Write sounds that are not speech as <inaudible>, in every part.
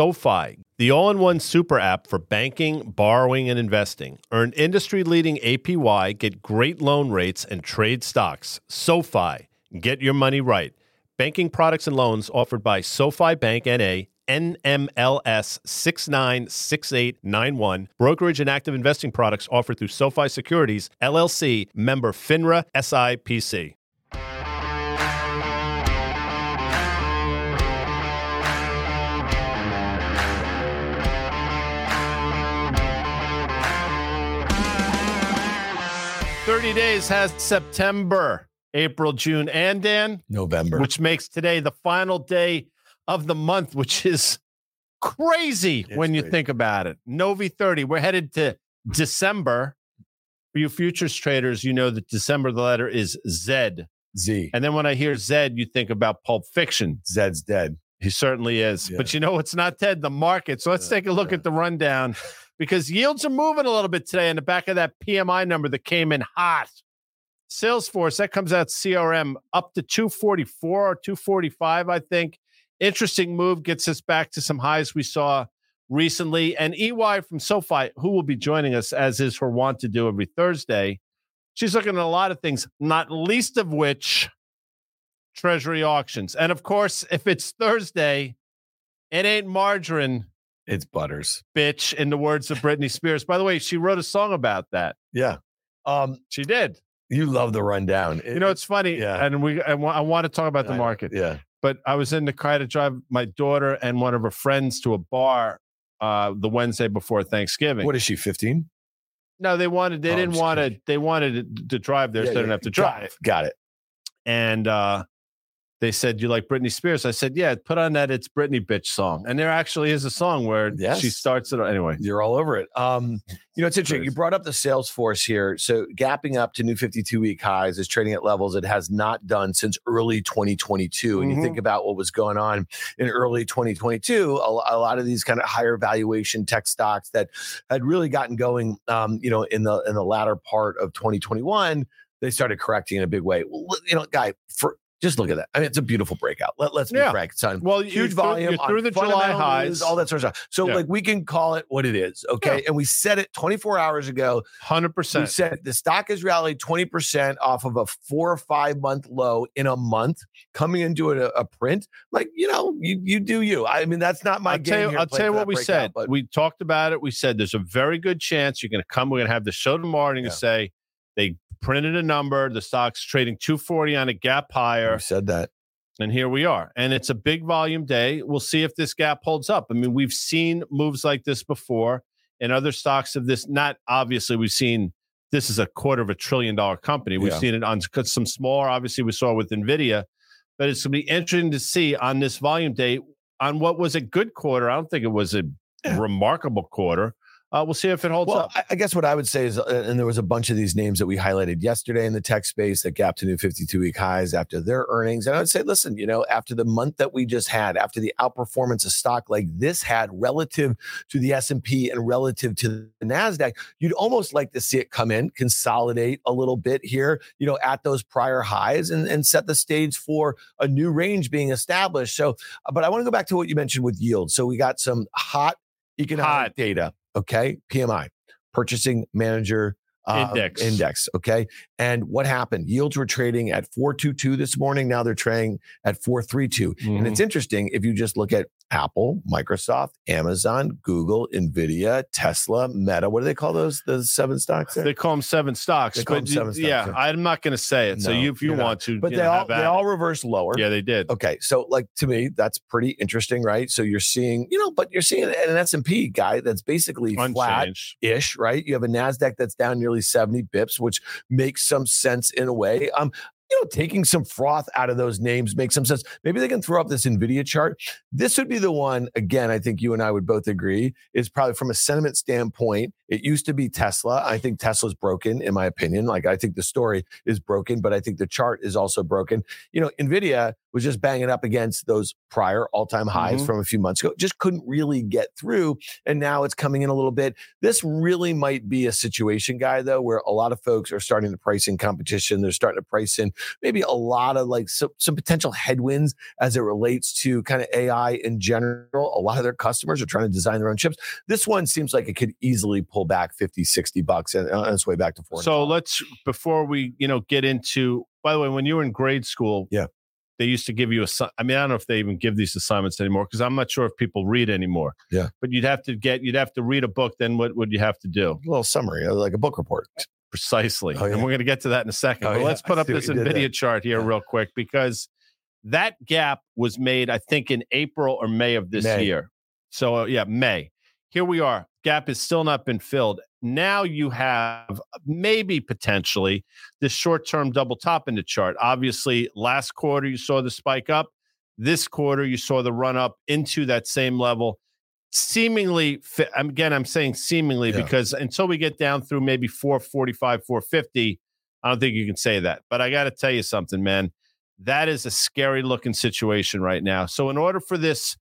SoFi, the all in one super app for banking, borrowing, and investing. Earn industry leading APY, get great loan rates, and trade stocks. SoFi, get your money right. Banking products and loans offered by SoFi Bank NA. NMLS 696891. Brokerage and active investing products offered through SoFi Securities, LLC, member FINRA SIPC. Thirty days has September, April, June, and Dan, November. which makes today the final day of the month, which is crazy It's when you crazy. think about it. Novi 30. We're headed to December. For you futures traders, you know that December, the letter is Z. Z. And then when I hear Z, you think about Pulp Fiction. Zed's dead. He certainly is. Yeah. But you know, it's not Ted, the market. So let's Yeah, take a look yeah. at the rundown because yields are moving a little bit today in the back of that PMI number that came in hot. Salesforce, that comes out CRM up to 244 or 245, I think. Interesting move gets us back to some highs we saw recently. And LY from SoFi, who will be joining us as is her wont to do every Thursday, she's looking at a lot of things, not least of which treasury auctions. And of course, if it's Thursday, it ain't margarine, It's Butters. bitch, in the words of Britney Spears. By the way, she wrote a song about that. Yeah. Um, She did. you love the rundown. You know, it's funny. yeah. And we, I, wa- I want to talk about the I market, Yeah. but I was in the car to drive my daughter and one of her friends to a bar uh, the Wednesday before Thanksgiving. What is she? Fifteen. no, they wanted, they Oh, didn't want to, they wanted to, to drive there, so they didn't have to drive. Got it. and uh, they said, "You like Britney Spears?" I said, "Yeah, put on that It's Britney bitch song." And there actually is a song where she starts it anyway. You're all over it. Um, you know, it's interesting. You brought up the Salesforce here. So gapping up to new 52 week highs is trading at levels it has not done since early 2022. And Mhm. you think about what was going on in early 2022, a, a lot of these kind of higher valuation tech stocks that had really gotten going, um, you know, in the in the latter part of 2021, they started correcting in a big way. Well, you know, guy, for just look at that. I mean, it's a beautiful breakout. Let, let's be Yeah. frank. It's on Well, huge volume on through the July highs. all that sort of stuff. So, Yeah. like, we can call it what it is, okay? And we said it 24 hours ago. Hundred We percent. said the stock has rallied 20% off of a four or five month low in a month, coming into a, a print. Like, you know, you you do you. I mean, that's not my I'll game. tell you, I'll tell you what we breakout, said. but we talked about it. We said there's a very good chance you're going to come. We're going to have the show tomorrow and Yeah. to say they printed a number. The stock's trading 240 on a gap higher. you said that. And here we are. And it's a big volume day. We'll see if this gap holds up. I mean, we've seen moves like this before in other stocks of this. Not obviously, we've seen this is a quarter of a trillion dollar company. We've Yeah. seen it on some smaller, obviously, we saw with NVIDIA. But it's going to be interesting to see on this volume day on what was a good quarter. I don't think it was a remarkable quarter. Uh, we'll see if it holds Well, up. I, I guess what I would say is, uh, and there was a bunch of these names that we highlighted yesterday in the tech space that gap to new 52 week highs after their earnings. And I would say, listen, you know, after the month that we just had, after the outperformance of stock like this had relative to the S&P and relative to the NASDAQ, you'd almost like to see it come in, consolidate a little bit here, you know, at those prior highs and, and set the stage for a new range being established. So, uh, but I want to go back to what you mentioned with yield. So we got some hot economic Hot. data. Okay. PMI, purchasing manager uh, Index. Index. Okay. And what happened? Yields were trading at 422 this morning. Now they're trading at 432. And Mhm. it's interesting if you just look at Apple, Microsoft, Amazon, Google, Nvidia, Tesla, Meta. What do they call those? The seven stocks there? They call them seven stocks. They call them seven stocks, yeah. I'm not going to say it. so you, if you you're not. want to, but they know, all they all reverse lower. yeah, they did. Okay, so like to me, that's pretty interesting, right? So you're seeing, you know, but you're seeing an S and P guy that's basically flat ish, right? You have a Nasdaq that's down nearly 70 bips, which makes some sense in a way. Um, you know, taking some froth out of those names makes some sense. Maybe they can throw up this Nvidia chart. This would be the one, again, I think you and I would both agree, is probably from a sentiment standpoint. It used to be Tesla. I think Tesla's broken, in my opinion. Like I think the story is broken, but I think the chart is also broken. You know, Nvidia was just banging up against those prior all-time highs Mhm. from a few months ago. Just couldn't really get through, and now it's coming in a little bit. This really might be a situation, guy, though, where a lot of folks are starting to price in competition. They're starting to price in maybe a lot of like some, some potential headwinds as it relates to kind of AI in general. A lot of their customers are trying to design their own chips. This one seems like it could easily pull back 50, 60 bucks and on its way back to four. So let's before we you know get into. By the way, when you were in grade school, Yeah. They used to give you a. I mean, I don't know if they even give these assignments anymore because I'm not sure if people read anymore. Yeah. but you'd have to get you'd have to read a book. Then what would you have to do? a little summary, uh, like a book report. Precisely, Oh, yeah. and we're going to get to that in a second. Oh, but yeah. let's put up this Nvidia there. chart here Yeah. real quick because that gap was made, I think, in April or May of this May. year. So uh, yeah, May. Here we are. Gap has still not been filled. Now you have uh, maybe potentially this short-term double top in the chart. Obviously, last quarter you saw the spike up. This quarter you saw the run up into that same level. Seemingly, again, I'm saying seemingly Yeah. because until we get down through maybe 445, 450, I don't think you can say that. But I got to tell you something, man. That is a scary looking situation right now. So, in order for this,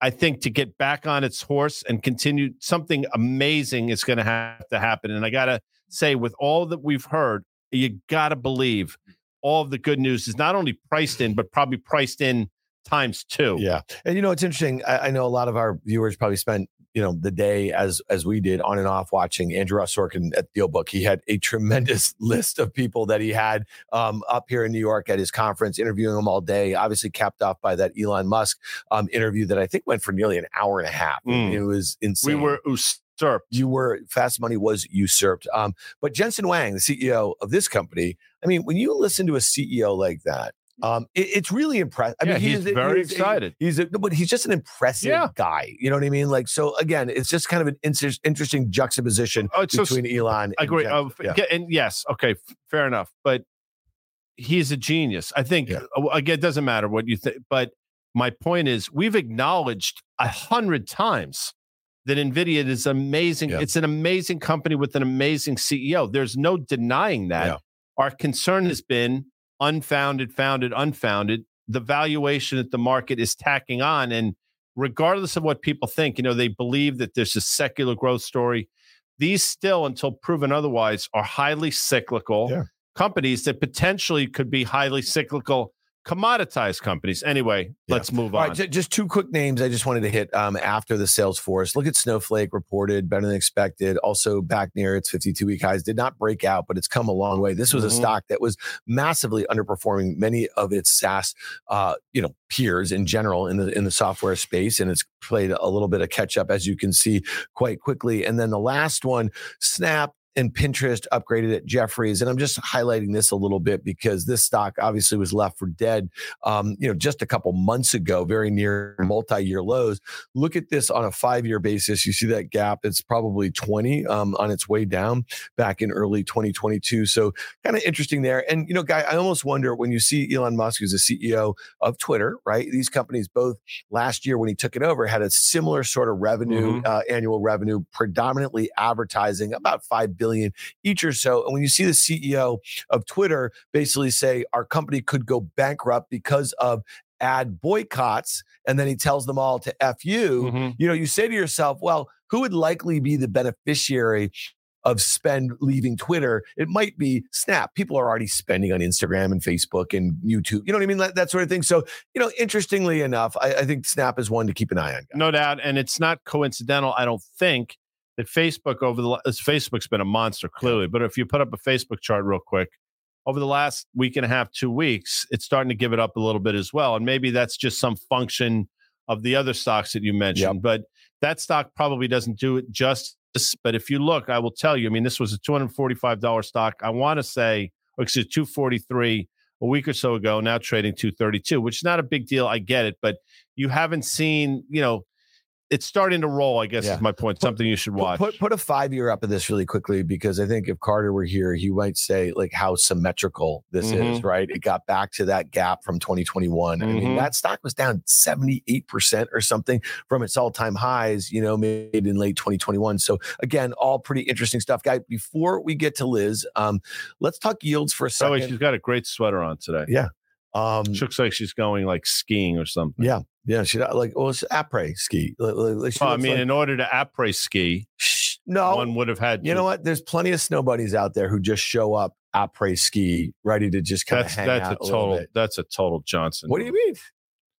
I think, to get back on its horse and continue, something amazing is going to have to happen. And I got to say, with all that we've heard, you got to believe all of the good news is not only priced in, but probably priced in times two. Yeah, and you know it's interesting. I, I know a lot of our viewers probably spent you know the day as as we did on and off watching Andrew Ross Sorkin at DealBook. He had a tremendous <laughs> list of people that he had um, up here in New York at his conference, interviewing them all day. Obviously, capped off by that Elon Musk um, interview that I think went for nearly an hour and a half. Mm. It was insane. We were usurped. you were fast money was usurped. Um, but Jensen Huang, the CEO of this company, I mean, when you listen to a CEO like that, um, it- it's really impressive. I Yeah, mean, he's he is- very he is- excited. He's a, but he's just an impressive Yeah. guy. You know what I mean? Like, so again, it's just kind of an inter- interesting juxtaposition Oh, it's so between Elon. I and agree. Jensen. Uh, Yeah. And yes, okay, f- fair enough. But he's a genius. I think Yeah. uh, again, it doesn't matter what you think. But my point is, we've acknowledged a hundred times that Nvidia is amazing. It's an amazing company with an amazing CEO. There's no denying that. Our concern has been unfounded, founded, unfounded. The valuation that the market is tacking on, and regardless of what people think, you know, they believe that there's a secular growth story these still, until proven otherwise, are highly cyclical Yeah. companies that potentially could be highly cyclical commoditized companies. Anyway, Yeah. let's move All on. right, ju- just two quick names I just wanted to hit um, after the Salesforce. Look at Snowflake reported better than expected. Also back near its 52 week highs. Did not break out, but it's come a long way. This was Mhm. a stock that was massively underperforming many of its SaaS, uh, you know, peers in general in the in the software space, and it's played a little bit of catch up as you can see quite quickly. And then the last one, Snap and Pinterest upgraded at Jefferies. And I'm just highlighting this a little bit because this stock obviously was left for dead, um, you know, just a couple months ago, very near multi-year lows. Look at this on a five-year basis. You see that gap. It's probably 20 um, on its way down back in early 2022. So kind of interesting there. And, you know, guy, I almost wonder when you see Elon Musk, who's the CEO of Twitter, right? These companies both last year when he took it over had a similar sort of revenue, Mhm. uh, annual revenue, predominantly advertising, about 5 billion each or so. And when you see the CEO of Twitter basically say our company could go bankrupt because of ad boycotts, and then he tells them all to F you, Mhm. you know, you say to yourself, well, who would likely be the beneficiary of spend leaving Twitter? It might be Snap. People are already spending on Instagram and Facebook and YouTube. You know what I mean? That, that sort of thing. So, you know, interestingly enough, I, I think Snap is one to keep an eye on. No doubt. And it's not coincidental, I don't think, that Facebook over the Facebook's been a monster, clearly. But if you put up a Facebook chart real quick, over the last week and a half, two weeks, it's starting to give it up a little bit as well. And maybe that's just some function of the other stocks that you mentioned. But that stock probably doesn't do it justice. But if you look, I will tell you, I mean, this was a $245 stock. I want to say, or excuse 243 a week or so ago, now trading 232, which is not a big deal. I get it, but you haven't seen, you know, it's starting to roll, I guess Yeah. is my point. Something you should watch. put put a five year up of this really quickly because I think if Carter were here, he might say like how symmetrical this is, Mhm. right? It got back to that gap from 2021. I mean, Mhm. that stock was down 78% or something from its all time highs, you know, made in late 2021. So again, all pretty interesting stuff. Guy, before we get to Liz, um, let's talk yields for a second. Oh, she's got a great sweater on today. Yeah. Um, She looks like she's going like skiing or something. yeah, yeah, she like well, it's après ski. Like, like, I mean, like- in order to après ski, Shh, no, one would have had. you to- know what? There's plenty of snow buddies out there who just show up après ski, ready to just kind of That's hang that's out a a little total. That's a total Johnson. What do you mean?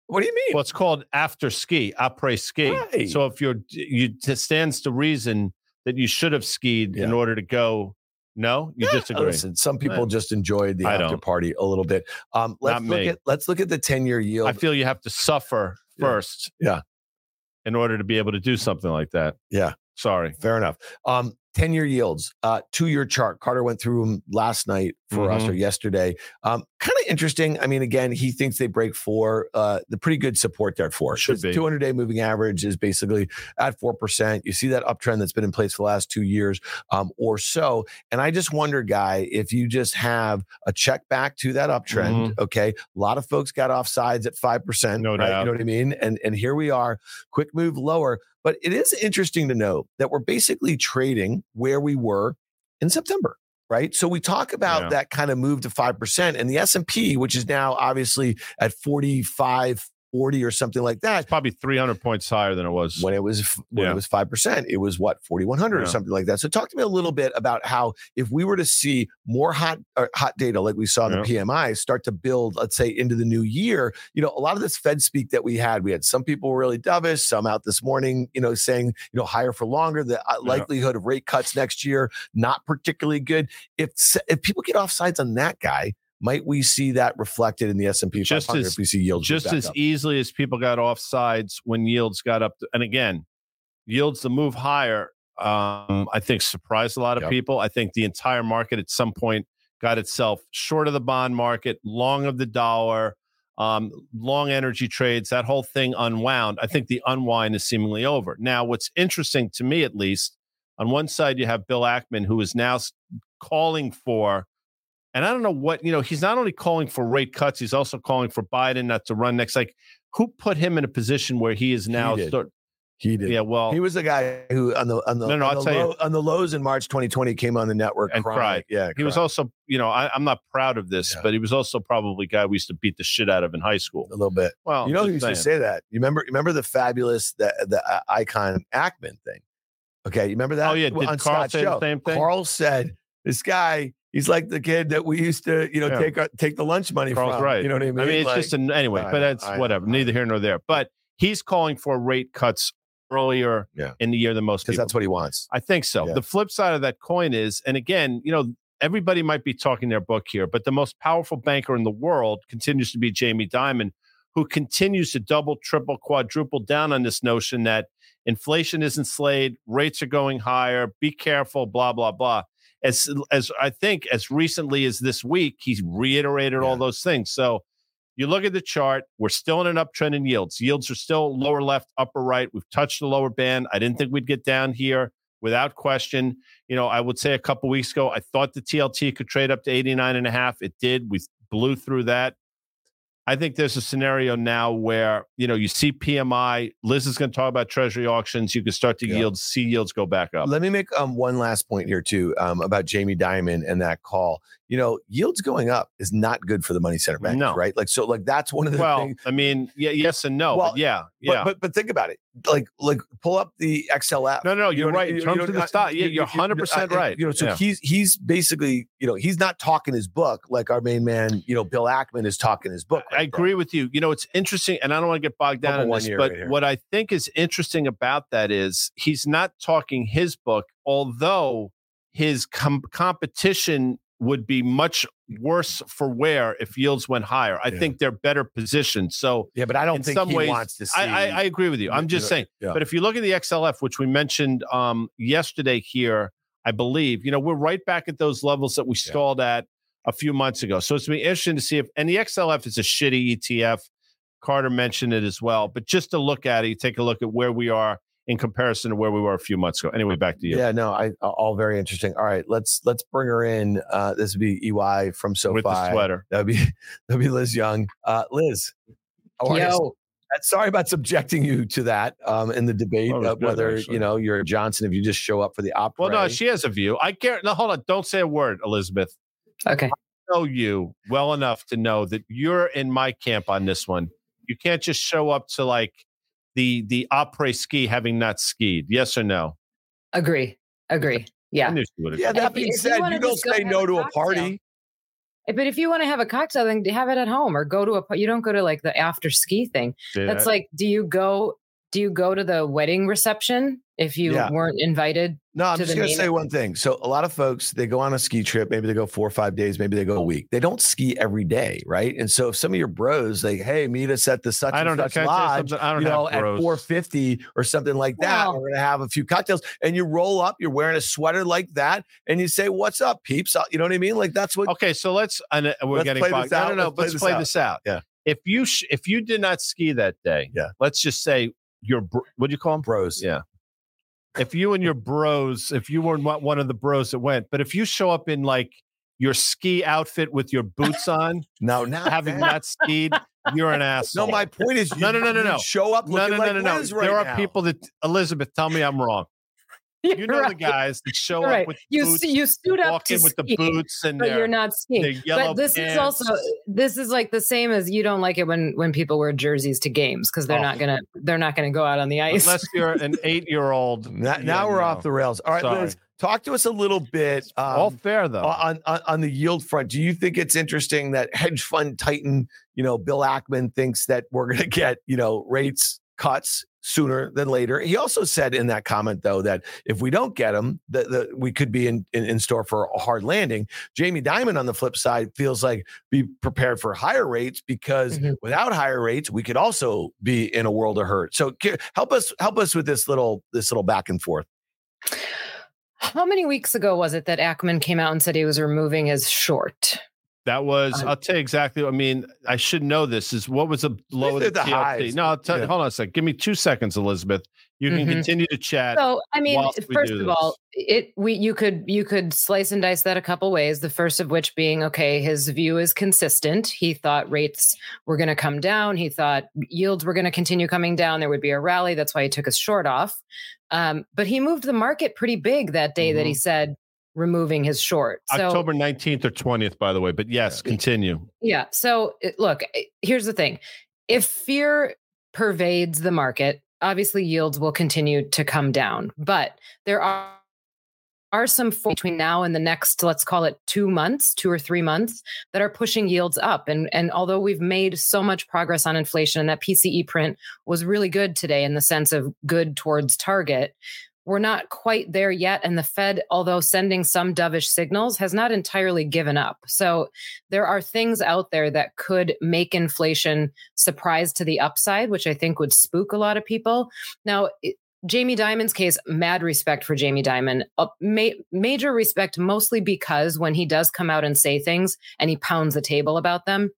What do you mean? Well, it's called after ski, après ski. Right. So if you're, you it stands to reason that you should have skied in order to go. No, you Yeah, disagree. Listen, some people just enjoyed the I after don't. party a little bit. Um, let's Not look me. at let's look at the ten year yield. I feel you have to suffer Yeah. first. Yeah. In order to be able to do something like that. Yeah. Sorry. Fair enough. Um, 10 year yields, uh, two year chart. Carter went through them last night for us Mhm. or yesterday. Um, kind of interesting. I mean, again, he thinks they break four. Uh, the pretty good support there for Should be. 200 day moving average is basically at 4%. You see that uptrend that's been in place for the last two years um, or so. And I just wonder, Guy, if you just have a check back to that uptrend, okay? A lot of folks got off sides at 5%. Mm-hmm. No right? doubt. You know what I mean? And, and here we are, quick move lower. But it is interesting to note that we're basically trading where we were in September, right? So we talk about Yeah. that kind of move to 5% and the S&P, which is now obviously at 45, 40 or something like that. It's probably 300 points higher than it was. When it was when Yeah. it was 5%, it was what 4100 or something like that. So talk to me a little bit about how if we were to see more hot or hot data like we saw Yeah. the PMI start to build, let's say into the new year, you know, a lot of this Fed speak that we had, we had some people were really dovish, some out this morning, you know, saying, you know, higher for longer, the uh, Yeah. likelihood of rate cuts next year not particularly good. If if people get off sides on that guy, might we see that reflected in the S&P Just 500 as- if we see yields just as up? easily as people got off sides when yields got up. To, and again, yields to move higher, um, I think surprised a lot of Yep. people. I think the entire market at some point got itself short of the bond market, long of the dollar, um, long energy trades. That whole thing unwound. I think the unwind is seemingly over. Now, what's interesting to me, at least, on one side you have Bill Ackman, who is now calling for and I don't know what, you know, he's not only calling for rate cuts, he's also calling for Biden not to run next. Like, who put him in a position where he is now? did. start- he did. yeah, well, He was the guy who on the on the, No, no, on, I'll the tell you. low, on the lows in March 2020 came on the network And crying. cried. Yeah, he was also, you know, I, I'm not proud of this, Yeah. but he was also probably a guy we used to beat the shit out of in high school. a little bit. Well, you know who just used to say that? You remember? Remember the fabulous the the uh, Icahn Ackman thing? Okay, you remember that? Oh, yeah. Did on Carl Scott's say the show. same thing? Carl said this guy. He's like the kid that we used to, you know, Yeah. take our, take the lunch money Carl's from. right. You know what I mean? I mean, it's Like, just an anyway, I but that's I whatever, neither here nor there. But he's calling for rate cuts earlier Yeah. in the year than most because that's what he wants. I think so. Yeah. The flip side of that coin is, and again, you know, everybody might be talking their book here, but the most powerful banker in the world continues to be Jamie Dimon, who continues to double, triple, quadruple down on this notion that inflation isn't slayed, rates are going higher, be careful, blah, blah, blah. As as I think as recently as this week, he's reiterated all those things. So you look at the chart, we're still in an uptrend in yields. Yields are still lower left, upper right. We've touched the lower band. I didn't think we'd get down here without question. You know, I would say a couple weeks ago, I thought the TLT could trade up to 89 and a half. It did. We blew through that. I think there's a scenario now where, you know, you see PMI, Liz is going to talk about treasury auctions. You can start to Yeah. yield, see yields go back up. Let me make um, one last point here too um, about Jamie Dimon and that call. You know, yields going up is not good for the money center banks, No. right? Like so, like that's one of the Well, things. I mean, yeah, yes and no. Well, but yeah, But, yeah. but but think about it. Like like pull up the XLF. no, no, You you're know, right. In you- terms you of know, the I- stock, yeah, you- you're 100% right. You know, so Yeah. he's he's basically you know he's not talking his book like our main man. You know, Bill Ackman is talking his book. I right, bro. agree with you. You know, it's interesting, and I don't want to get bogged down in one this, year but right what I think is interesting about that is he's not talking his book, although his com- competition would be much worse for wear if yields went higher. I Yeah. think they're better positioned. So Yeah, but I don't think some he ways, wants to see. I, I, I agree with you. I'm just saying. yeah. But if you look at the XLF, which we mentioned um, yesterday here, I believe, you know, we're right back at those levels that we Yeah. stalled at a few months ago. So it's to be interesting to see if, and the XLF is a shitty ETF. Carter mentioned it as well. But just to look at it, you take a look at where we are in comparison to where we were a few months ago. Anyway, back to you Yeah, no, I all very interesting. All right, let's let's bring her in. Uh, this would be LY from SoFi. with the sweater. That'd be <laughs> that'd be Liz Young. Uh, Liz, how are? Yo, Sorry about subjecting you to that um, in the debate Oh, of whether actually. you know you're a Johnson if you just show up for the après. Well, no, she has a view. I care. No, hold on. Don't say a word, Elizabeth. okay. I know you well enough to know that you're in my camp on this one. You can't just show up to like the the après ski having not skied. Yes or no? Agree. Agree. Yeah. Yeah. That being said, you, you don't say no to a party. Eh, but if you want to have a cocktail, then have it at home or go to a. You don't go to like the after ski thing. Yeah. That's like, do you go? Do you go to the wedding reception if you yeah. weren't invited no, I'm just going to say one thing. So a lot of folks they go on a ski trip, maybe they go four or five days, maybe they go a week. They don't ski every day, right? And so if some of your bros like, hey, meet us at the such I don't and such lodge, I don't you know, at 450 or something like that, wow. we're going to have a few cocktails, and you roll up, you're wearing a sweater like that, and you say, "What's up, peeps?" Uh, you know what I mean? Like that's what. Okay, so let's. Uh, we're let's getting. Play this out. No, no, no. Let's, let's play, this, out. this, out. Yeah. If you sh- if you did not ski that day, yeah. Let's just say your br- what do you call them? Bros. Yeah if you and your bros, if you weren't one of the bros that went, but if you show up in like your ski outfit with your boots on, no, not having that. not skied, you're an <laughs> asshole. No, my point is, you, no, no, no, no, no. Show up, no, no, no, like no, no. Right there are now. people that Elizabeth, tell me I'm wrong. <laughs> you know right. the guys that show right. up with you boots, you suit up walk in with the boots and but you're not skiing. But this pants. is also this is like the same as you don't like it when when people wear jerseys to games because they're oh. not gonna they're not gonna go out on the ice unless you're an eight year old. <laughs> Now, now we're off the rails. All right, Sorry. Liz, talk to us a little bit. Um, All fair though on, on on the yield front. Do you think it's interesting that hedge fund titan, you know, Bill Ackman thinks that we're going to get you know rates cuts sooner than later. He also said in that comment, though, that if we don't get him, that we could be in, in, in, store for a hard landing. Jamie Dimon, on the flip side, feels like be prepared for higher rates because mm-hmm. without higher rates, we could also be in a world of hurt. So help us help us with this little this little back and forth. How many weeks ago was it that Ackman came out and said he was removing his short? That was, I'll tell you exactly. I mean, I should know this. Is what was the low of the, the highs. No, I'll tell yeah. hold on a sec. Give me two seconds, Elizabeth. You can mm-hmm. continue to chat. So, I mean, first of this. all, it we you could you could slice and dice that a couple ways. The first of which being, okay, his view is consistent. He thought rates were going to come down. He thought yields were going to continue coming down. There would be a rally. That's why he took a short off. Um, but he moved the market pretty big that day mm-hmm. that he mm-hmm. said removing his short. So, October 19th or 20th, by the way. But yes, continue. Yeah. So look, here's the thing if fear pervades the market, obviously yields will continue to come down. But there are are some between now and the next let's call it 2 months 2 or 3 months that are pushing yields up and and although we've made so much progress on inflation and that PCE print was really good today in the sense of good towards target we're not quite there yet. And the Fed, although sending some dovish signals, has not entirely given up. So there are things out there that could make inflation surprise to the upside, which I think would spook a lot of people. Now, Jamie Dimon's case, mad respect for Jamie Dimon. Uh, ma- major respect mostly because when he does come out and say things and he pounds the table about them,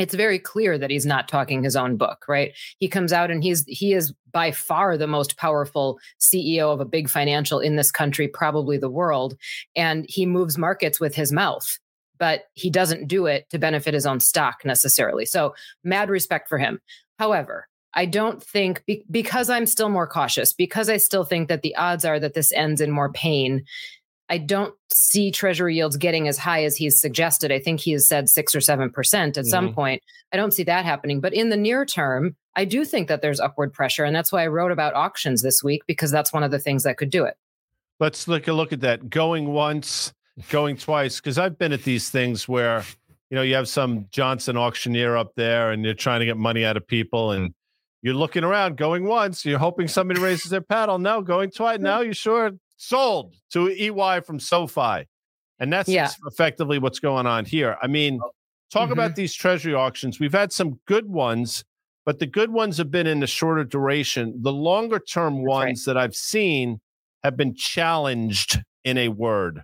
it's very clear that he's not talking his own book right? He comes out and he's he is by far the most powerful ceo of a big financial in this country probably the world and he moves markets with his mouth but he doesn't do it to benefit his own stock necessarily. So mad respect for him. However I don't think be, because I'm still more cautious, because I still think that the odds are that this ends in more pain I don't see treasury yields getting as high as he's suggested. I think he has said six or 7% at mm-hmm. some point. I don't see that happening. But in the near term, I do think that there's upward pressure. And that's why I wrote about auctions this week, because that's one of the things that could do it. Let's look a look at that. Going once, going twice. Because I've been at these things where, you know, you have some Johnson auctioneer up there and you're trying to get money out of people and you're looking around going once, you're hoping somebody raises their paddle. No, going twice. No, you sure sold to LY from SoFi. And that's yeah. effectively what's going on here. I mean, oh, talk mm-hmm. about these treasury auctions. We've had some good ones, but the good ones have been in the shorter duration. The longer term ones right. that I've seen have been challenged in a word.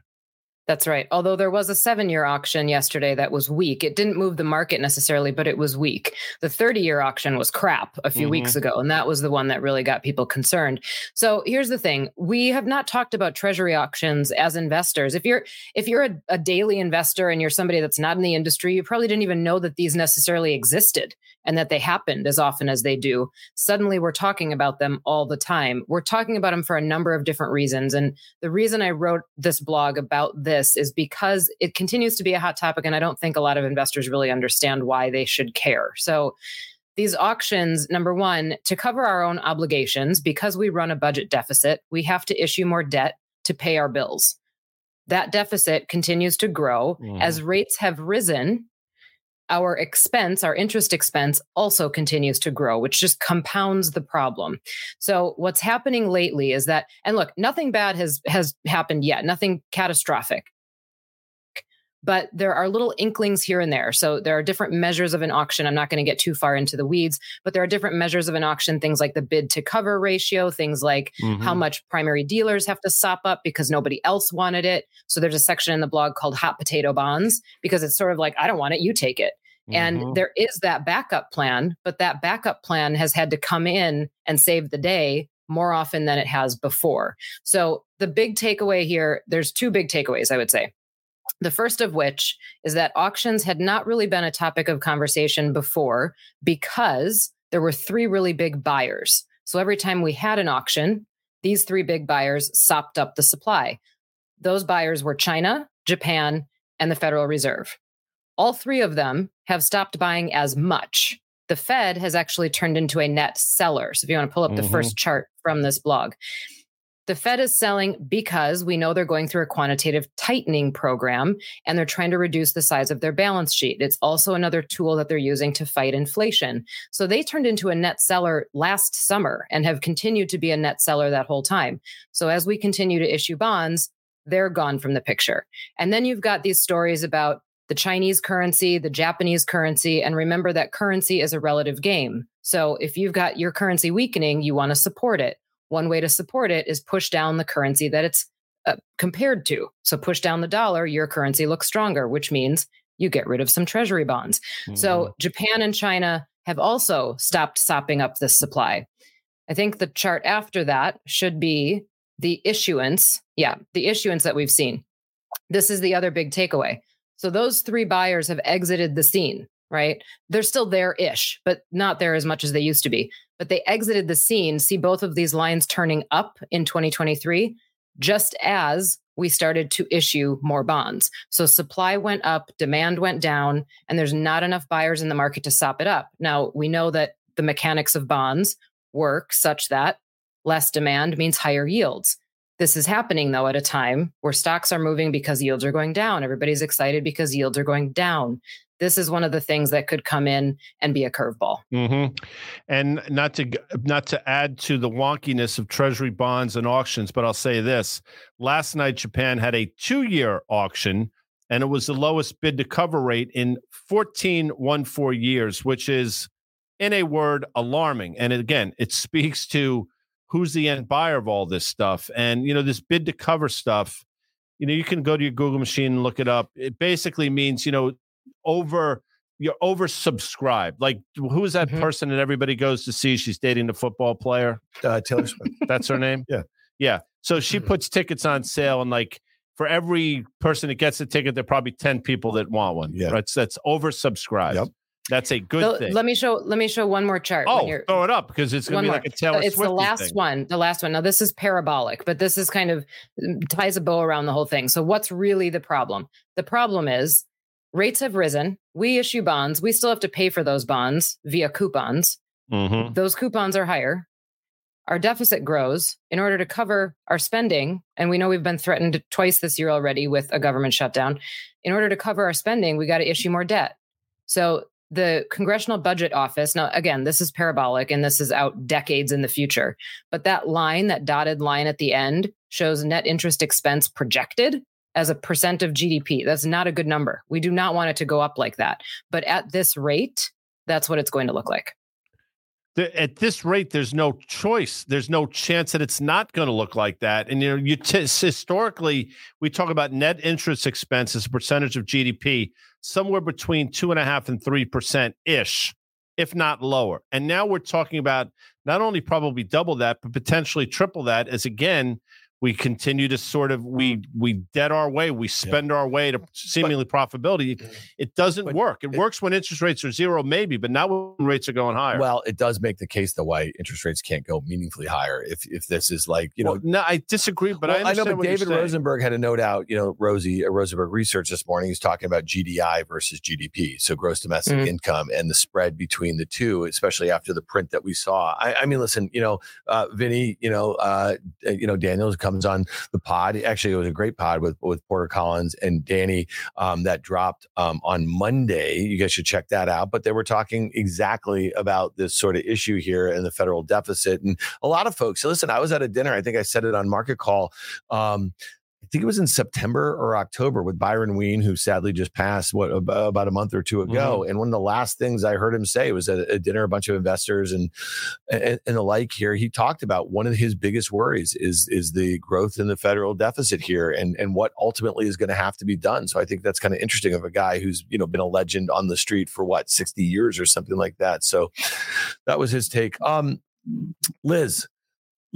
That's right. Although there was a seven year auction yesterday that was weak. It didn't move the market necessarily, but it was weak. The 30 year auction was crap a few mm-hmm. weeks ago. And that was the one that really got people concerned. So here's the thing. We have not talked about treasury auctions as investors. If you're if you're a, a daily investor and you're somebody that's not in the industry, you probably didn't even know that these necessarily existed and that they happened as often as they do, suddenly we're talking about them all the time. We're talking about them for a number of different reasons. And the reason I wrote this blog about this is because it continues to be a hot topic. And I don't think a lot of investors really understand why they should care. So, these auctions, number one, to cover our own obligations, because we run a budget deficit, we have to issue more debt to pay our bills. That deficit continues to grow mm. as rates have risen our expense, our interest expense also continues to grow, which just compounds the problem. So what's happening lately is that, and look, nothing bad has has happened yet, nothing catastrophic but there are little inklings here and there. So there are different measures of an auction. I'm not going to get too far into the weeds, but there are different measures of an auction, things like the bid to cover ratio, things like mm-hmm. how much primary dealers have to sop up because nobody else wanted it. So there's a section in the blog called hot potato bonds because it's sort of like, I don't want it, you take it. And mm-hmm. there is that backup plan, but that backup plan has had to come in and save the day more often than it has before. So the big takeaway here, there's two big takeaways, I would say. The first of which is that auctions had not really been a topic of conversation before because there were three really big buyers. So every time we had an auction, these three big buyers sopped up the supply. Those buyers were China, Japan, and the Federal Reserve. All three of them have stopped buying as much. The Fed has actually turned into a net seller. So if you want to pull up mm-hmm. the first chart from this blog, the Fed is selling because we know they're going through a quantitative tightening program and they're trying to reduce the size of their balance sheet. It's also another tool that they're using to fight inflation. So they turned into a net seller last summer and have continued to be a net seller that whole time. So as we continue to issue bonds, they're gone from the picture. And then you've got these stories about the Chinese currency, the Japanese currency, and remember that currency is a relative game. So if you've got your currency weakening, you want to support it. One way to support it is push down the currency that it's uh, compared to. So push down the dollar, your currency looks stronger, which means you get rid of some treasury bonds. Mm-hmm. So Japan and China have also stopped sopping up this supply. I think the chart after that should be the issuance. Yeah, the issuance that we've seen. This is the other big takeaway. So those three buyers have exited the scene, right? They're still there ish, but not there as much as they used to be but they exited the scene. See both of these lines turning up in 2023, just as we started to issue more bonds. So supply went up, demand went down, and there's not enough buyers in the market to sop it up. Now, we know that the mechanics of bonds work such that less demand means higher yields. This is happening though at a time where stocks are moving because yields are going down. Everybody's excited because yields are going down this is one of the things that could come in and be a curveball. Mm-hmm. And not to not to add to the wonkiness of treasury bonds and auctions, but I'll say this: last night Japan had a two-year auction, and it was the lowest bid to cover rate in 14 one four years, which is, in a word, alarming. And again, it speaks to who's the end buyer of all this stuff. And you know, this bid to cover stuff you know you can go to your google machine and look it up it basically means you know over you're oversubscribed. Like who is that mm-hmm. person that everybody goes to see? She's dating the football player. Uh, Taylor Swift. <laughs> That's her name. yeah, yeah. So she mm-hmm. puts tickets on sale, and like for every person that gets a ticket, there are probably ten people that want one. Yeah, right. So that's oversubscribed. Yep. That's a good so, thing. Let me show. Let me show one more chart. Oh, throw it up because it's going to be more. like a Taylor. It's Swifty the last thing. one. The last one. Now this is parabolic, but this is kind of mm, ties a bow around the whole thing. So what's really the problem? The problem is rates have risen. We issue bonds. We still have to pay for those bonds via coupons. Mm-hmm. Those coupons are higher. Our deficit grows in order to cover our spending. And we know we've been threatened twice this year already with a government shutdown. In order to cover our spending, we got to issue more debt. So the Congressional Budget Office, now again, this is parabolic and this is out decades in the future, but that line, that dotted line at the end, shows net interest expense projected as a percent of GDP. That's not a good number. We do not want it to go up like that. But at this rate, that's what it's going to look like. At this rate, there's no choice. There's no chance that it's not going to look like that. And you know, you t- historically we talk about net interest expense as a percentage of GDP, somewhere between two and a half and three percent ish, if not lower. And now we're talking about not only probably double that, but potentially triple that. As again, we continue to sort of we we dead our way we spend yeah. our way to seemingly but, profitability. It doesn't work. It, it, works when interest rates are zero maybe but not when rates are going higher. Well it does make the case though why interest rates can't go meaningfully higher if if this is like you well, know no i disagree but well, I, I, know but david rosenberg had a note out you know rosie uh, rosenberg research this morning he's talking about gdi versus gdp so gross domestic mm-hmm. income and the spread between the two especially after the print that we saw. I, I mean listen you know uh vinny you know uh you know daniels comes on the pod. Actually, it was a great pod with with Porter Collins and Danny um, that dropped um, on Monday. You guys should check that out. But they were talking exactly about this sort of issue here and the federal deficit, and a lot of folks. So Listen, I was at a dinner. I think I said it on Market Call. Um, I think it was in September or October with Byron Wien, who sadly just passed what about a month or two ago. Mm-hmm. And one of the last things I heard him say was at a dinner, a bunch of investors and, and and the like here. He talked about one of his biggest worries is is the growth in the federal deficit here and and what ultimately is going to have to be done. So I think that's kind of interesting of a guy who's you know been a legend on the street for what sixty years or something like that. So that was his take. Um, Liz,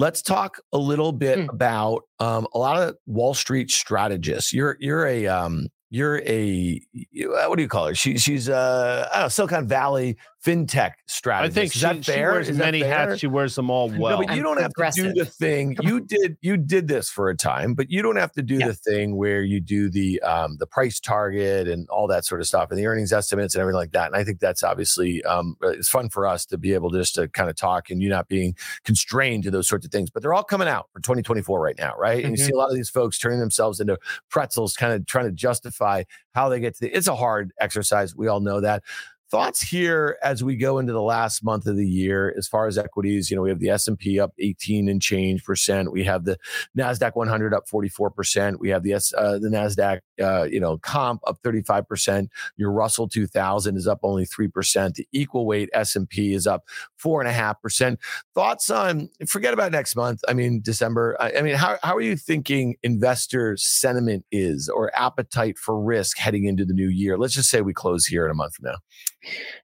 Let's talk a little bit mm. about um, a lot of Wall Street strategists. You're you're a um, you're a what do you call her? She, she's uh, I don't know, Silicon Valley fintech strategist. I think is that she, fair? She wears is many hats. She wears them all well. No, but you don't have to do the thing. <laughs> You did you did this for a time, but you don't have to do yeah. the thing where you do the um, the price target and all that sort of stuff and the earnings estimates and everything like that. And I think that's obviously um, uh, it's fun for us to be able just to kind of talk and you not being constrained to those sorts of things. But they're all coming out for 2024 right now, right? Mm-hmm. And you see mm-hmm. a lot of these folks turning themselves into pretzels, kind of trying to justify how they get to the. It's a hard exercise. We all know that thoughts here as we go into the last month of the year as far as equities you know we have the s&p up 18 and change percent. We have the nasdaq 100 up 44 percent. We have the S, uh, the nasdaq uh, you know comp up 35 percent. Your russell 2000 is up only 3 percent. The equal weight s&p is up four and a half percent. Thoughts on forget about next month i mean december. I, I mean how, how are you thinking investor sentiment is or appetite for risk heading into the new year? Let's just say we close here in a month from now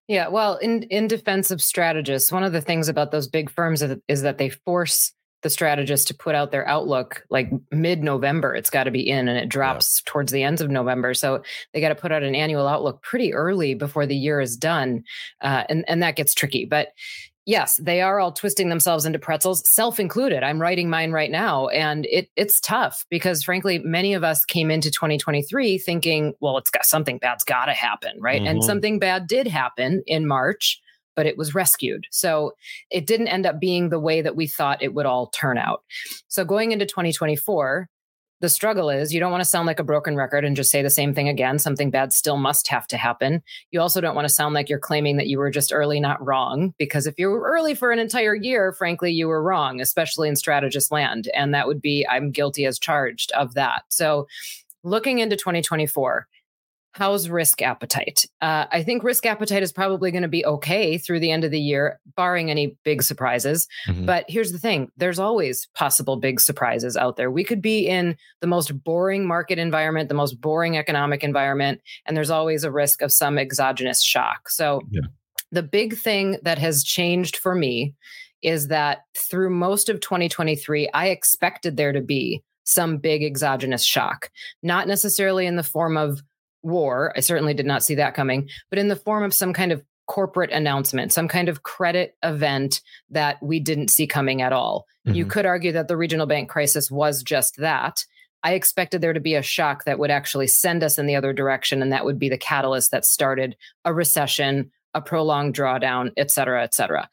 yeah, well, in in defense of strategists, one of the things about those big firms is, that they force the strategist to put out their outlook like mid November. It's got to be in, and it drops yeah. towards the ends of November. So they got to put out an annual outlook pretty early before the year is done, uh, and and that gets tricky. But yes, they are all twisting themselves into pretzels, self included. I'm writing mine right now, and it it's tough because frankly, many of us came into 2023 thinking, well, it's got something bad's got to happen, right? Mm-hmm. And something bad did happen in March, but it was rescued. So it didn't end up being the way that we thought it would all turn out. So going into 2024, the struggle is you don't want to sound like a broken record and just say the same thing again. Something bad still must have to happen. You also don't want to sound like you're claiming that you were just early, not wrong, because if you were early for an entire year, frankly, you were wrong, especially in strategist land. And that would be, I'm guilty as charged of that. So looking into 2024, How's risk appetite? Uh, I think risk appetite is probably going to be okay through the end of the year, barring any big surprises. Mm-hmm. But here's the thing there's always possible big surprises out there. We could be in the most boring market environment, the most boring economic environment, and there's always a risk of some exogenous shock. So, yeah. the big thing that has changed for me is that through most of 2023, I expected there to be some big exogenous shock, not necessarily in the form of war. I certainly did not see that coming, but in the form of some kind of corporate announcement, some kind of credit event that we didn't see coming at all. Mm-hmm. You could argue that the regional bank crisis was just that. I expected there to be a shock that would actually send us in the other direction, and that would be the catalyst that started a recession, a prolonged drawdown, et cetera, et cetera.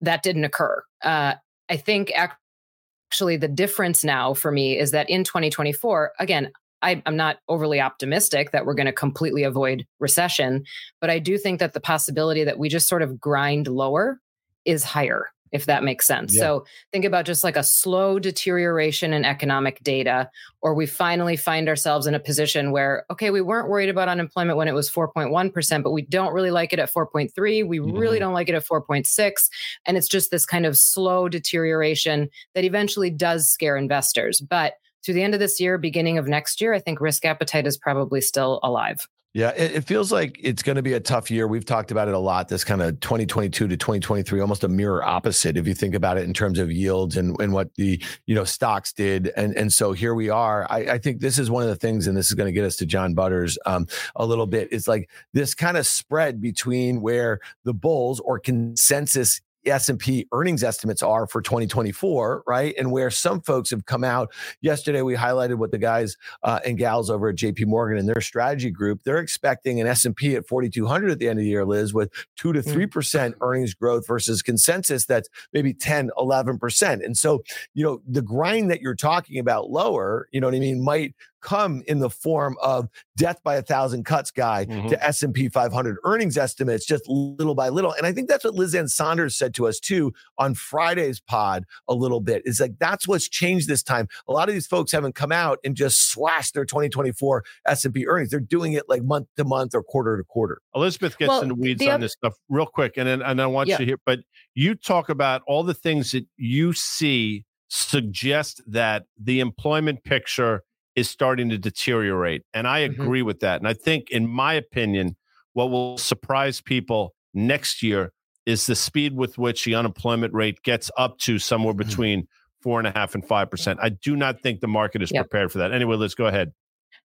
That didn't occur. Uh, I think actually the difference now for me is that in 2024, again, I, am not overly optimistic that we're going to completely avoid recession, but I do think that the possibility that we just sort of grind lower is higher, if that makes sense. Yeah. So think about just like a slow deterioration in economic data, or we finally find ourselves in a position where, okay, we weren't worried about unemployment when it was 4.1%, but we don't really like it at 4.3. We mm-hmm. really don't like it at 4.6. And it's just this kind of slow deterioration that eventually does scare investors. But through the end of this year, beginning of next year, I think risk appetite is probably still alive. Yeah, it, it, feels like it's going to be a tough year. We've talked about it a lot. This kind of 2022 to 2023, almost a mirror opposite if you think about it in terms of yields and, and what the you know stocks did. And and so here we are. I, I think this is one of the things, and this is going to get us to John Butters um, a little bit. It's like this kind of spread between where the bulls or consensus S&P earnings estimates are for 2024, right? And where some folks have come out. Yesterday, we highlighted what the guys uh, and gals over at JP Morgan and their strategy group, they're expecting an S&P at 4,200 at the end of the year, Liz, with 2 to 3% mm. earnings growth versus consensus that's maybe 10, 11%. And so, you know, the grind that you're talking about lower, you know what I mean, might come in the form of death by a thousand cuts guy mm-hmm. to S&P 500 earnings estimates just little by little. And I think that's what Liz Ann Sonders said to us too on Friday's pod a little bit. Is like that's what's changed this time. A lot of these folks haven't come out and just slashed their 2024 S&P earnings. They're doing it like month to month or quarter to quarter. Elizabeth gets well, in the weeds the on other- this stuff real quick and then, and I want yeah. you to hear but you talk about all the things that you see suggest that the employment picture is starting to deteriorate. And I mm-hmm. agree mm-hmm. with that. And I think, in my opinion, what will surprise people next year is the speed with which the unemployment rate gets up to somewhere mm-hmm. between four and a half and five percent. I do not think the market is yep. prepared for that. Anyway, let's go ahead.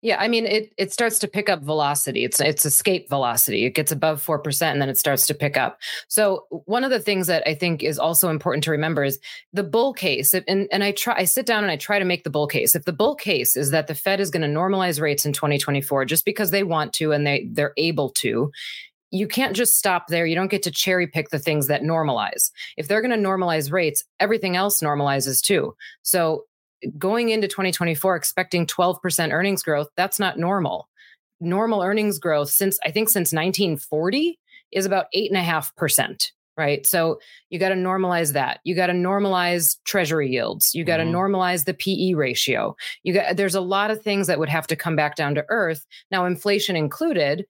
Yeah, I mean it it starts to pick up velocity. It's it's escape velocity. It gets above 4% and then it starts to pick up. So one of the things that I think is also important to remember is the bull case. And and I try I sit down and I try to make the bull case. If the bull case is that the Fed is going to normalize rates in 2024 just because they want to and they they're able to, you can't just stop there. You don't get to cherry pick the things that normalize. If they're going to normalize rates, everything else normalizes too. So going into 2024 expecting 12% earnings growth, that's not normal. Normal earnings growth since I think since 1940 is about eight and a half percent, right? So you got to normalize that. You got to normalize treasury yields. You got to mm-hmm. normalize the PE ratio. You got there's a lot of things that would have to come back down to earth. Now, inflation included,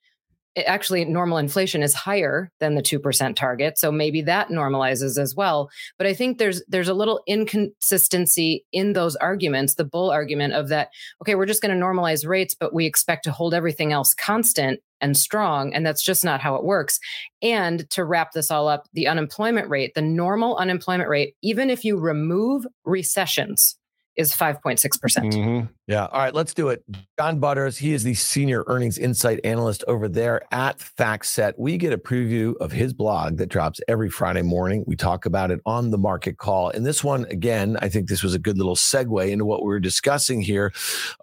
actually normal inflation is higher than the 2% target so maybe that normalizes as well. But i think there's there's a little inconsistency in those arguments the bull argument of that okay we're just going to normalize rates but we expect to hold everything else constant and strong and that's just not how it works. And to wrap this all up the unemployment rate the normal unemployment rate even if you remove recessions is 5.6%. percent mm hmm Yeah. All right, let's do it. John Butters, he is the senior earnings insight analyst over there at FactSet. We get a preview of his blog that drops every Friday morning. We talk about it on the market call. And this one, again, I think this was a good little segue into what we were discussing here.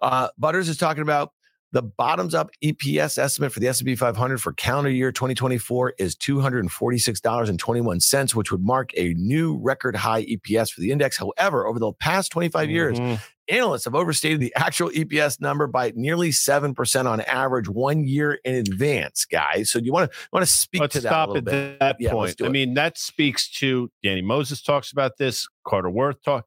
Uh, Butters is talking about the bottoms up EPS estimate for the S&P 500 for calendar year 2024 is $246.21, which would mark a new record high EPS for the index. However, over the past 25 mm-hmm. years, analysts have overstated the actual EPS number by nearly 7% on average one year in advance, guys. So do you want to want to speak let's to that stop at bit? that yeah, point. I mean, that speaks to Danny Moses talks about this, Carter Worth talk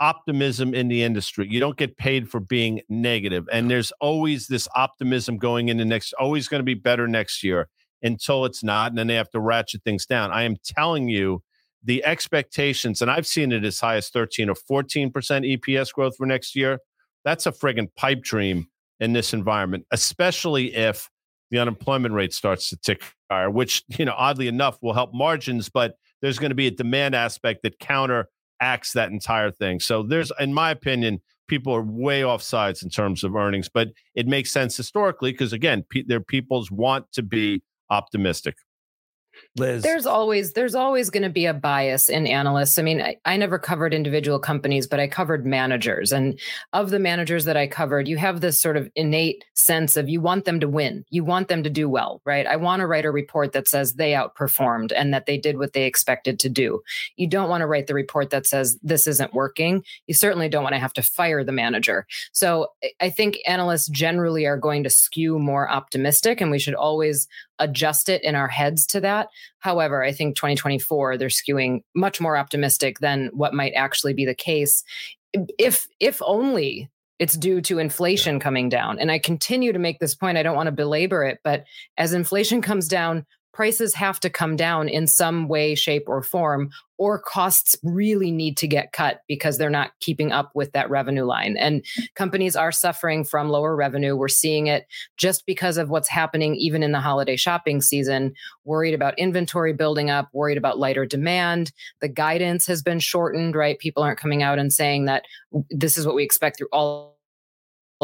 optimism in the industry. You don't get paid for being negative. And there's always this optimism going into next, always going to be better next year until it's not. And then they have to ratchet things down. I am telling you, the expectations, and I've seen it as high as 13 or 14% EPS growth for next year. That's a friggin' pipe dream in this environment, especially if the unemployment rate starts to tick higher, which, you know, oddly enough will help margins, but there's going to be a demand aspect that counter acts that entire thing. So there's, in my opinion, people are way off sides in terms of earnings, but it makes sense historically because again, pe- their peoples want to be optimistic. Liz. There's always there's always going to be a bias in analysts. I mean, I, I, never covered individual companies, but I covered managers. And of the managers that I covered, you have this sort of innate sense of you want them to win. You want them to do well, right? I want to write a report that says they outperformed and that they did what they expected to do. You don't want to write the report that says this isn't working. You certainly don't want to have to fire the manager. So I think analysts generally are going to skew more optimistic and we should always adjust it in our heads to that. However, I think 2024 they're skewing much more optimistic than what might actually be the case if if only it's due to inflation yeah. coming down. And I continue to make this point. I don't want to belabor it, but as inflation comes down, prices have to come down in some way, shape, or form, or costs really need to get cut because they're not keeping up with that revenue line. And companies are suffering from lower revenue. We're seeing it just because of what's happening even in the holiday shopping season, worried about inventory building up, worried about lighter demand. The guidance has been shortened, right? People aren't coming out and saying that this is what we expect through all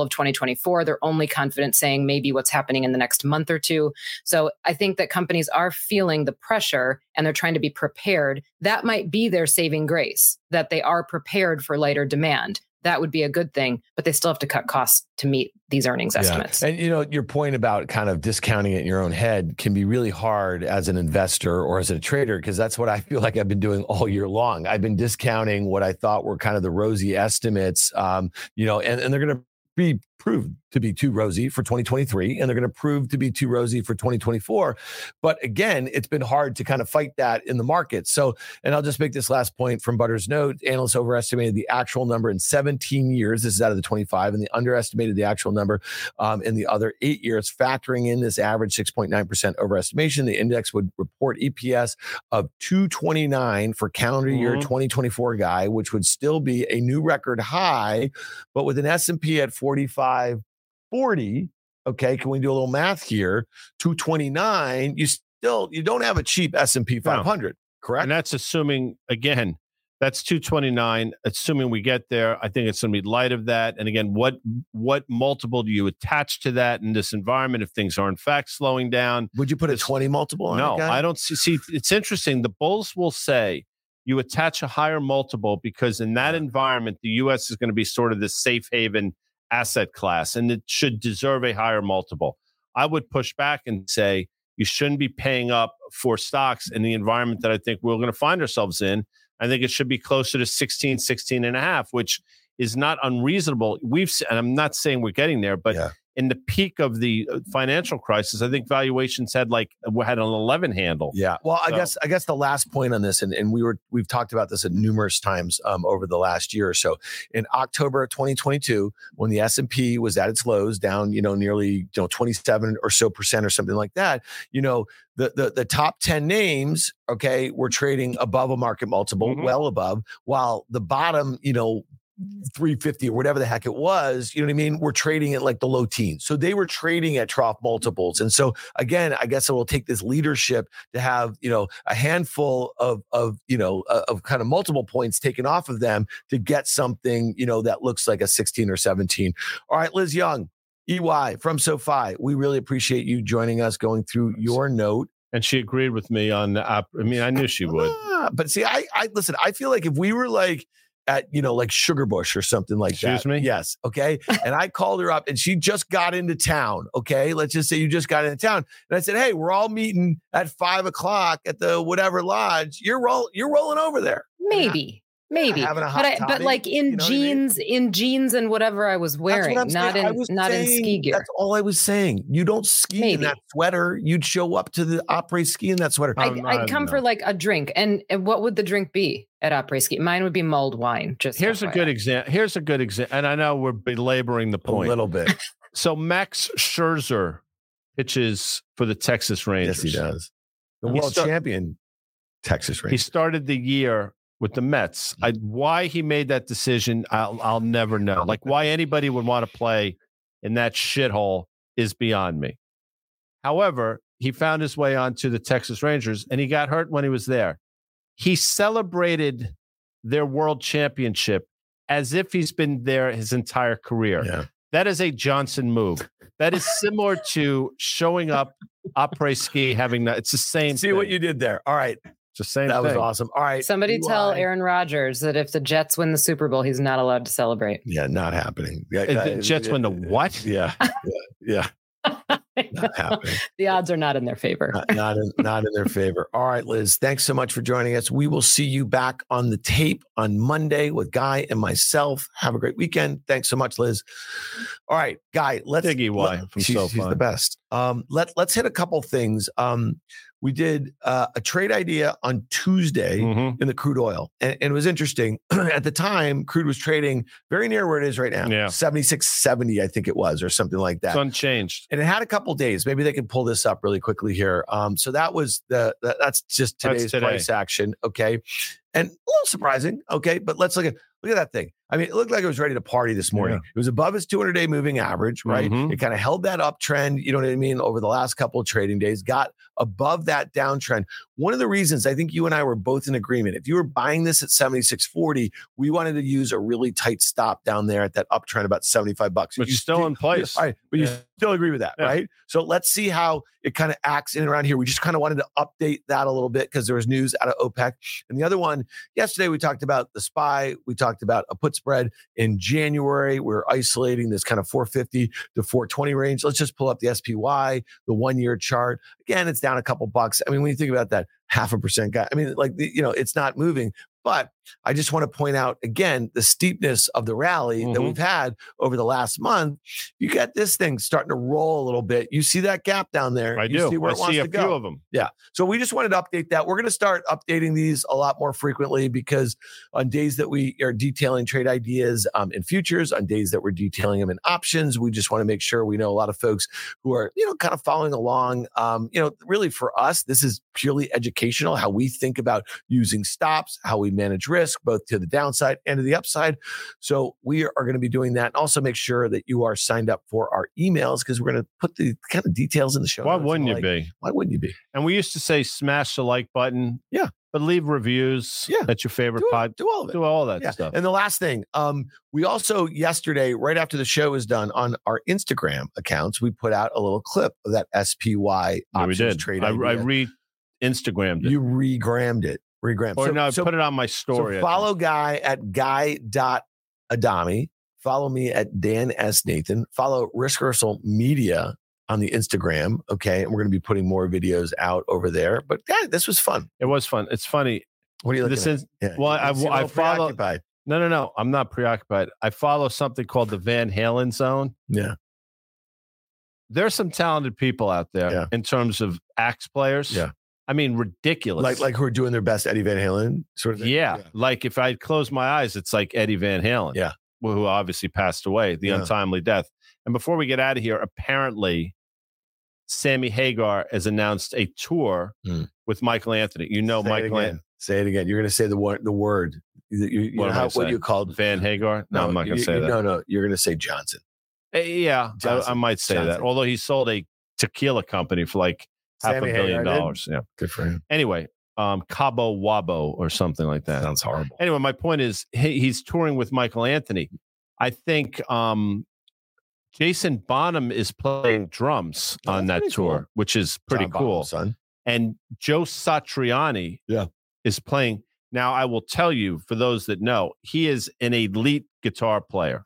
of 2024. They're only confident saying maybe what's happening in the next month or two. So I think that companies are feeling the pressure and they're trying to be prepared. That might be their saving grace, that they are prepared for lighter demand. That would be a good thing, but they still have to cut costs to meet these earnings estimates. And you know, your point about kind of discounting it in your own head can be really hard as an investor or as a trader because that's what I feel like I've been doing all year long. I've been discounting what I thought were kind of the rosy estimates, um, you know, and, and they're going to be proved to be too rosy for 2023 and they're going to prove to be too rosy for 2024 but again it's been hard to kind of fight that in the market. So and i'll just make this last point from Butters' note. Analysts overestimated the actual number in 17 years. This is out of the 25 and they underestimated the actual number um, in the other eight years factoring in this average 6.9% overestimation. The index would report eps of 229 for calendar year mm-hmm. 2024 guy which would still be a new record high but with an s&p at 45 540. Okay, can we do a little math here? 229, you still you don't have a cheap S&P 500, no. correct? And that's assuming again, that's 229 assuming we get there. I think it's going to be light of that. And again, what what multiple do you attach to that in this environment if things are in fact slowing down? Would you put a 20 multiple on No, I don't see, see it's interesting. The bulls will say you attach a higher multiple because in that environment the US is going to be sort of the safe haven asset class and it should deserve a higher multiple. I would push back and say you shouldn't be paying up for stocks in the environment that I think we're going to find ourselves in. I think it should be closer to 16, 16 and a half, which is not unreasonable. We've, and I'm not saying we're getting there, but yeah in the peak of the uh, financial crisis, I think valuations had like had an 11 handle. Yeah. Well, I guess I guess the last point on this, and, and we were we've talked about this at numerous times um, over the last year or so. In October of 2022, when the S and P was at its lows, down you know nearly you know 27 or so percent or something like that, you know the the, the top 10 names, okay, were trading above a market multiple, mm-hmm. well above, while the bottom you know 350 or whatever the heck it was, you know what I mean? We're trading at like the low teens. So they were trading at trough multiples. And so again, I guess it will take this leadership to have, you know, a handful of of, you know, uh, of kind of multiple points taken off of them to get something, you know, that looks like a 16 or 17. All right, Liz Young, EY from SoFi. We really appreciate you joining us going through your note and she agreed with me on the I mean, I knew she would. Ah, but see, I, I listen. I feel like if we were like at you know like Sugarbush or something like Excuse that. Excuse me. Yes. Okay. <laughs> and I called her up, and she just got into town. Okay. Let's just say you just got into town, and I said, "Hey, we're all meeting at five o'clock at the whatever lodge. You're roll. You're rolling over there. Maybe." Maybe, but I, but like in you know jeans, I mean? in jeans and whatever I was wearing, not in not saying, in ski gear. That's all I was saying. You don't ski Maybe. in that sweater. You'd show up to the après ski in that sweater. I, would come for like a drink, and, and what would the drink be at après ski? Mine would be mulled wine. Just here's a good example. Here's a good example, and I know we're belaboring the point a little bit. so Max Scherzer pitches for the Texas Rangers. Yes, he does. The world start, champion Texas Rangers. He started the year with the Mets. I, why he made that decision, I'll, I'll never know. Like why anybody would want to play in that shithole is beyond me. However, he found his way onto the Texas Rangers and he got hurt when he was there. He celebrated their world championship as if he's been there his entire career. Yeah. That is a Johnson move. That is similar to showing up <laughs> après ski, having that. It's the same. See thing. what you did there. All right. Just saying that thing. was awesome. All right. Somebody tell Aaron Rodgers that if the Jets win the Super Bowl, he's not allowed to celebrate. Yeah, not happening. Yeah, the Jets win the what? Yeah. Yeah. yeah. <laughs> not happening. The odds are not in their favor. Not, not, in, not in their favor. <laughs> All right, Liz. Thanks so much for joining us. We will see you back on the tape on Monday with Guy and myself. Have a great weekend. Thanks so much, Liz. All right, Guy. Let's. Diggy Y. She's, she's the best. Um, let Let's hit a couple things. Um, we did uh, a trade idea on Tuesday mm-hmm. in the crude oil. And, and it was interesting. <clears throat> At the time, crude was trading very near where it is right now. Yeah. 76, 70, I think it was, or something like that. It's unchanged. And it had a couple days. Maybe they can pull this up really quickly here. Um, so that was the, that's just That's today's today. price action. Okay, and a little surprising. Okay, but let's look at look at that thing. I mean, it looked like it was ready to party this morning. It was above its 200 day moving average, right? Mhm. It kind of held that uptrend. You know what I mean? Over the last couple of trading days, got above that downtrend. One of the reasons I think you and I were both in agreement. If you were buying this at 76.40, we wanted to use a really tight stop down there at that uptrend about 75 bucks. But You is still sti- in place. Right, but you still agree with that, Yeah. right? So let's see how it kind of acts in and around here. We just kind of wanted to update that a little bit because there was news out of OPEC. And the other one, yesterday we talked about the SPY. We talked about a put spread in January. We're isolating this kind of 450 to 420 range. Let's just pull up the SPY, the one year chart. Again, it's down a couple bucks. I mean, when you think about that, half a percent guy, I mean, like, you know, it's not moving. But I just want to point out again the steepness of the rally that Mhm. we've had over the last month. You got this thing starting to roll a little bit. You see that gap down there. I you do. See where I it wants see a to few go. of them. Yeah. So we just wanted to update that. We're going to start updating these a lot more frequently because on days that we are detailing trade ideas um, in futures, on days that we're detailing them in options, we just want to make sure we know a lot of folks who are, you know, kind of following along. Um, you know, really for us, this is purely educational, how we think about using stops, how we manage risk, both to the downside and to the upside. So we are going to be doing that. And also make sure that you are signed up for our emails because we're going to put the kind of details in the show. Why wouldn't you like- be? Why wouldn't you be? And we used to say smash the like button. Yeah. But leave reviews. Yeah. That's your favorite Do, pod. do all of it. Do all that Yeah. stuff. And the last thing, um, we also yesterday, right after the show was done on our Instagram accounts, we put out a little clip of that SPY Yeah, we options did. trade. I, I re Instagrammed it. you regrammed it. Regrammed. or so, no, I so, put it on my story. I follow Guy at guy.adami. Follow me at Dan S. Nathan. Follow Risk Reversal Media on the Instagram. Okay. And we're going to be putting more videos out over there. But yeah, this was fun. It was fun. It's funny. What are you looking This at? is Yeah, well, I- I little follow- no, no, no. I'm not preoccupied. I follow something called the Van Halen Zone. Yeah. There's some talented people out there Yeah. in terms of axe players. Yeah. I mean, ridiculous. Like, like who are doing their best Eddie Van Halen sort of thing? yeah, like if I close my eyes, it's like Eddie Van Halen. Yeah. who who obviously passed away, the Yeah. untimely death. And before we get out of here, apparently, Sammy Hagar has announced a tour Hmm. with Michael Anthony. You know Say Michael again. An- Say it again. You're going to say the word. The word. You, you, you What know how, what saying? you called Van Hagar. No, I'm not going to say you- that. No, no. You're going to say Johnson. Eh, yeah, I, I might say that. Although he sold a tequila company for like half Sammy a billion Hagar did? dollars. Yeah. Good for him. Anyway, um, Cabo Wabo or something like that. Sounds horrible. anyway, my point is he, he's touring with Michael Anthony. I think um, Jason Bonham is playing drums Oh, on that tour, cool. which is pretty John cool. Bonham's son. And Joe Satriani Yeah. is playing. Now, I will tell you, for those that know, he is an elite guitar player.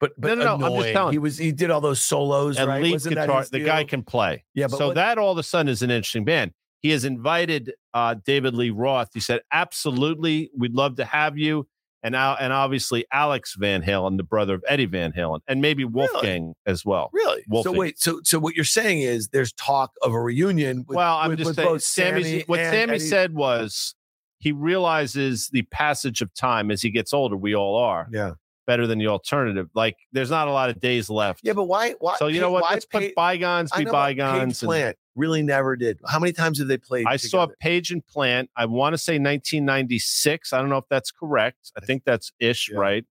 But, but No, no, no, I'm just telling He was. He did all those solos. right? elite Wasn't guitar. The guy can play. Yeah, but so what- that all of a sudden is an interesting band. He has invited uh, David Lee Roth. He said, "Absolutely, we'd love to have you." And Al- and obviously Alex Van Halen, the brother of Eddie Van Halen, and maybe Wolfgang as well. Really? Wolfie. So wait. So so what you're saying is there's talk of a reunion. With, well, I'm with, just with saying. both Sammy what Sammy Eddie- said was he realizes the passage of time as he gets older. We all are Yeah. Better than the alternative. Like there's not a lot of days left. Yeah, but why? Why? so you know what? Why Let's put bygones be know, but Page bygones. and- Plant really never did. How many times have they played? I saw? Page and Plant. I want to say 1996. I don't know if that's correct. I think that's ish, Yeah. right?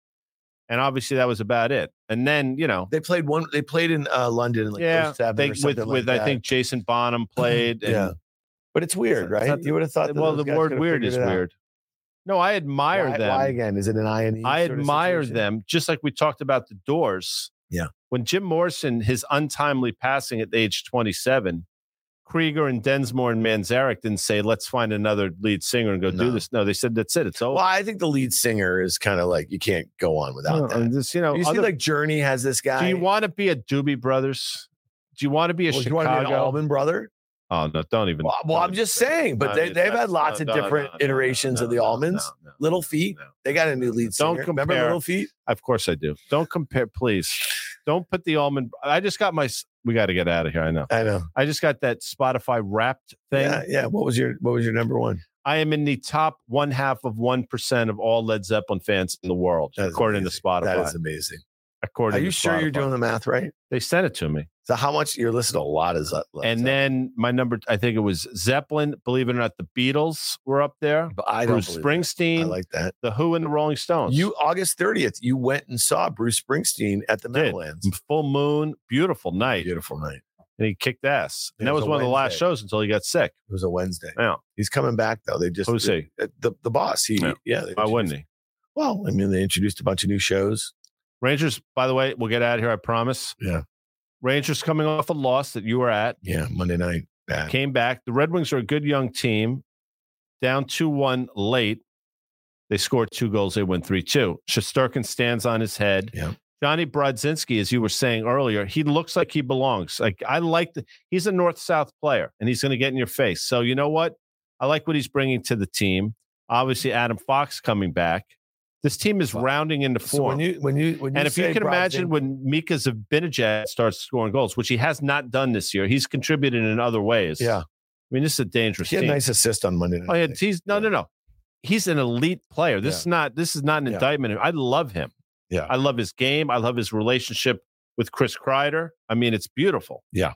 And obviously that was about it. And then you know, They played one. They played in uh, London in like yeah, 07 they, with something with like I that. think Jason Bonham <clears throat> played. And, yeah, but it's weird, right? you would have thought. That Well, the word weird is weird. No, I admire why, them. Why again? Is it an I and E? I admire them, just like we talked about the Doors. Yeah. When Jim Morrison, his untimely passing at age 27, Krieger and Densmore and Manzarek didn't say, let's find another lead singer and go No. do this. No, they said, that's it. It's over. Well, I think the lead singer is kind of like you can't go on without No, that. this, you know, you see, like Journey has this guy. do you want to be a Doobie Brothers? Do you want to be a Well, do you want to be an Allman brother? Oh, no, don't even. Well, well, I'm just saying, but they, they've had lots no, of no, different no, iterations of the Allmans. Little Feat, they got a new lead singer. Don't singer. Remember compare- Little Feat? Of course I do. Don't compare, please. Don't put the Allman. I just got my. We got to get out of here. I know. I know. I just got that Spotify Wrapped thing. Yeah, yeah. What was your What was your number one? I am in the top one half of one percent of all Led Zeppelin fans in the world, according amazing. to Spotify. That is amazing. according Are you sure you're doing the math right? They sent it to me. So how much you're listening to a lot is that? And then my number, I think it was Zeppelin. Believe it or not, the Beatles were up there. but I Bruce. Springsteen, I like that. the Who, and the Rolling Stones. You August 30th, you went and saw Bruce Springsteen at the. Meadowlands. full moon, beautiful night, Beautiful night. and he kicked ass. And It that was was one of the last shows until he got sick. It was a Wednesday. Yeah, He's coming back though. They just Who's he? uh, The the boss. He Yeah. yeah. why wouldn't he? Well, I mean, they introduced a bunch of new shows. Rangers, by the way, we'll get out of here. I promise. Yeah. Rangers coming off a loss that you were at, Yeah, Monday night. Bad. came back. The Red Wings are a good young team. Down 2 1 late. They scored two goals. They win 3 2. Shesterkin stands on his head. Yeah. Johnny Brodzinski, as you were saying earlier, he looks like he belongs. Like I like the, he's a north south player and he's going to get in your face. So you know what? I like what he's bringing to the team. Obviously, Adam Fox coming back. This team is rounding into So form. when you when you when you and if you can imagine when Mika Zibanejad starts scoring goals, which he has not done this year, he's contributed in other ways. yeah, I mean, this is a dangerous he had a nice assist on Monday night. oh, yeah, he's no, no, no. He's an elite player. This Yeah. is not. This is not an Yeah. indictment. I love him. Yeah. I love his game. I love his relationship with Chris Kreider. I mean, it's beautiful. Yeah.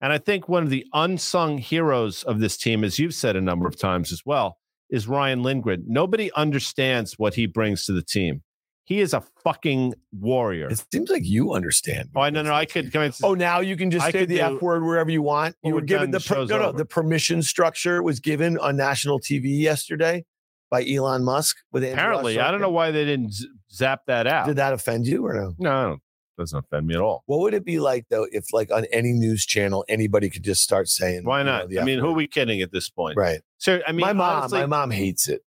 And I think one of the unsung heroes of this team, as you've said a number of times as well, is Ryan Lindgren. Nobody understands what he brings to the team. He is a fucking warrior. It seems like you understand. Oh, no, no, I could come. Oh, now you can just I say the do- F word wherever you want. You we're were given the, the per- no, no, over. the permission structure was given on national TV yesterday by Elon Musk. With Andrew apparently, I don't know why they didn't z- zap that out. Did that offend you or no? no, I don't- doesn't offend me at all. What would it be like though if, like, on any news channel, anybody could just start saying, Why you know, not? I mean, who are we kidding at this point? Right. So, I mean, my mom, honestly, my mom hates it.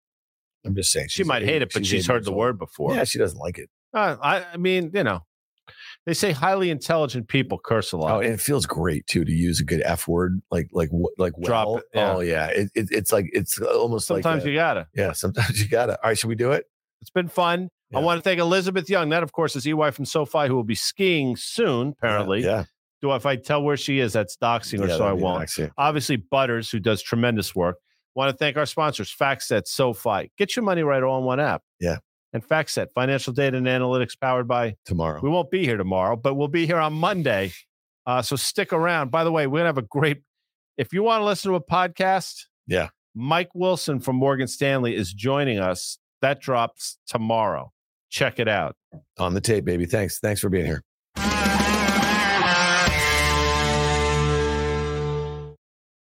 I'm just saying. she might eight- hate it, but she's eight heard the old. word before. Yeah, she doesn't like it. Uh, I, I mean, you know, they say highly intelligent people curse a lot. Oh, and it feels great too to use a good F word, like like like Drop well. it, yeah. Oh yeah, it, it, it's like it's almost Sometimes like a- you gotta. yeah. Sometimes <laughs> you gotta. All right, should we do it? It's been fun. I want to thank Elizabeth Young. That, of course, is EY from SoFi, who will be skiing soon. Apparently, yeah. do if I tell where she is, that's doxing her, Yeah, so I won't. Obviously, Butters, who does tremendous work. Want to thank our sponsors, FactSet, SoFi. Get your money right all in one app. Yeah. And FactSet, financial data and analytics powered by Tomorrow. We won't be here tomorrow, but we'll be here on Monday. Uh, so stick around. By the way, we're gonna have a great. If you want to listen to a podcast, Yeah. Mike Wilson from Morgan Stanley is joining us. That drops tomorrow. Check it out. On the tape, baby. Thanks. Thanks for being here.